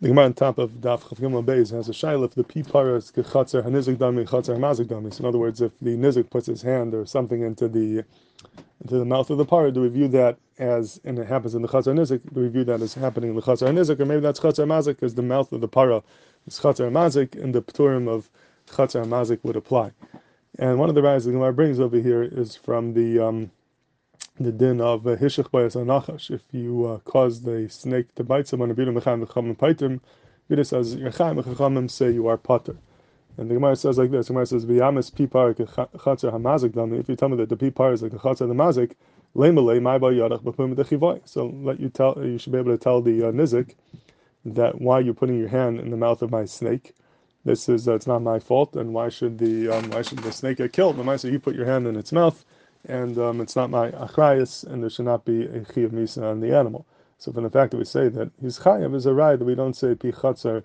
The Gemara on top of Daf Chav Gimel Beis has a shaila if the pi para is kechatzer hanizik dami chatzer mazik dami. So In other words, if the nizik puts his hand or something into the into the mouth of the para, do we view that as and it happens in the chatzer nizik? Do we view that as happening in the chatzer nizik, or maybe that's chatzer mazik because the mouth of the para is chatzer mazik, and the pturim of chatzer mazik would apply. And one of the rises the Gemara brings over here is from the um, the din of uh, hishach bayas anachash. If you uh, cause the snake to bite someone, and mecham mecham paitim, Vida says yachayim mechachamim say you are potter. And the Gemara says like this: the Gemara says v'yamis pipar chatzer hamazik dami. If you tell me that the pipar is like the chatzer the mazik, lemalei my yadach b'pum dechivoy. So let you tell you should be able to tell the uh, nizik that why you're putting your hand in the mouth of my snake. This is uh, it's not my fault, and why should the um, why should the snake get killed? The say you put your hand in its mouth and um, it's not my achrayas, and there should not be a chi of misa on the animal. So from the fact that we say that he's chayav is a right that we don't say pi chatzar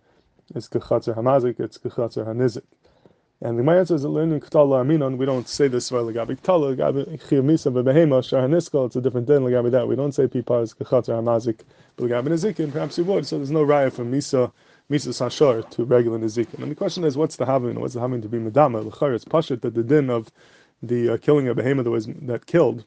is hamazik, it's kechatzer hanizik. And the Gemara says learning ktala aminon, we don't say this for legabi ktala, legabi chi of misa bebehema shar haniskal, it's a different thing legabi that. We don't say pi par is kechatzer hamazik, but legabi nizikin, perhaps we would. So there's no raya from misa Misa Sashar to regular Nizikin. And the question is, what's the having? What's the having to be Medama? L'char, it's Pashit that the din of the uh, killing of behemoth that was that killed,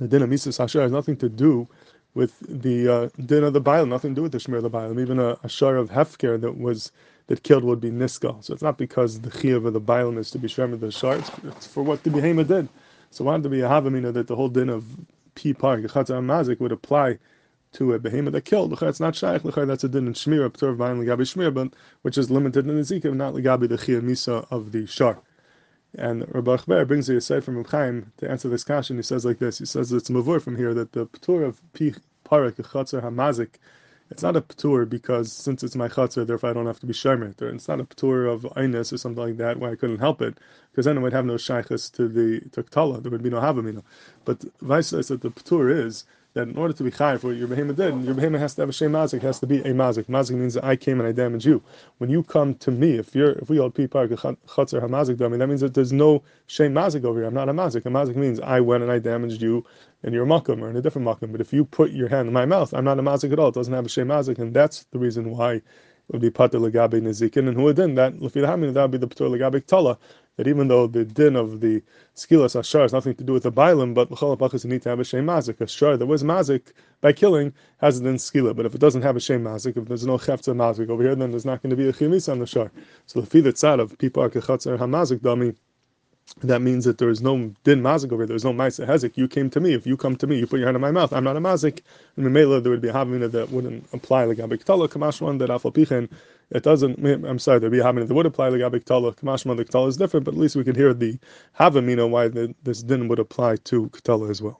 the din of Mises Hasher has nothing to do with the uh, din of the Baal, nothing to do with the Shmir of the Baal. Even a, a shar of Hefker that was that killed would be Niska. So it's not because the Chiyav of the Baal is to be of the shar, it's, it's, for what the behemoth did. So why to be a Havamina that the whole din of Pi Park, Mazik, would apply to a behemoth that killed. It's not shaykh. That's a din in shmir, a ptur of bayin legabi shmir, but which is limited in the zikav, not legabi the chiyah misa of the shar. And Reb Baruch Ber brings a aside from Chaim to answer this question. He says like this. He says it's mavur from here that the ptur of pi parak chatzer hamazik. It's not a ptur because since it's my chatzar, therefore I don't have to be. Or it's not a ptur of einis or something like that where I couldn't help it because then it would have no shaykhs to the to There would be no havamina. But vice versa, the ptur is that in order to be chayiv for your behemoth did, your behemoth has to have a shem mazik, has to be a mazik. Mazik means that I came and I damaged you. When you come to me, if you're if we hold pipar chatzer hamazik dami, that means that there's no shem mazik over here. I'm not a mazik. A mazik means I went and I damaged you in your makom or in a different makom. But if you put your hand in my mouth, I'm not a mazik at all. It doesn't have a shem mazik, and that's the reason why would be pater legabe nezikin, and who would then that lefilhamin that would be the pater legabe tala that even though the din of the skilas ashar has nothing to do with the bailim, but l'chol you need to have a shem mazik. A that was mazik by killing has din skila, but if it doesn't have a shem mazik, if there's no chefza mazik over here, then there's not going to be a chimis on the shar. So the fidat tzad of people are kechatzer hamazik dami. That means that there is no din mazik over here. There's no ma'isa hezik. You came to me. If you come to me, you put your hand in my mouth. I'm not a mazik. And Mimela, there would be a havamina that wouldn't apply like abik kamash one that afal pichen it doesn't. I'm sorry, there'd be a havamina that would apply like abik tala. Kamashma the ktala is different, but at least we can hear the havamina why the, this din would apply to ktala as well.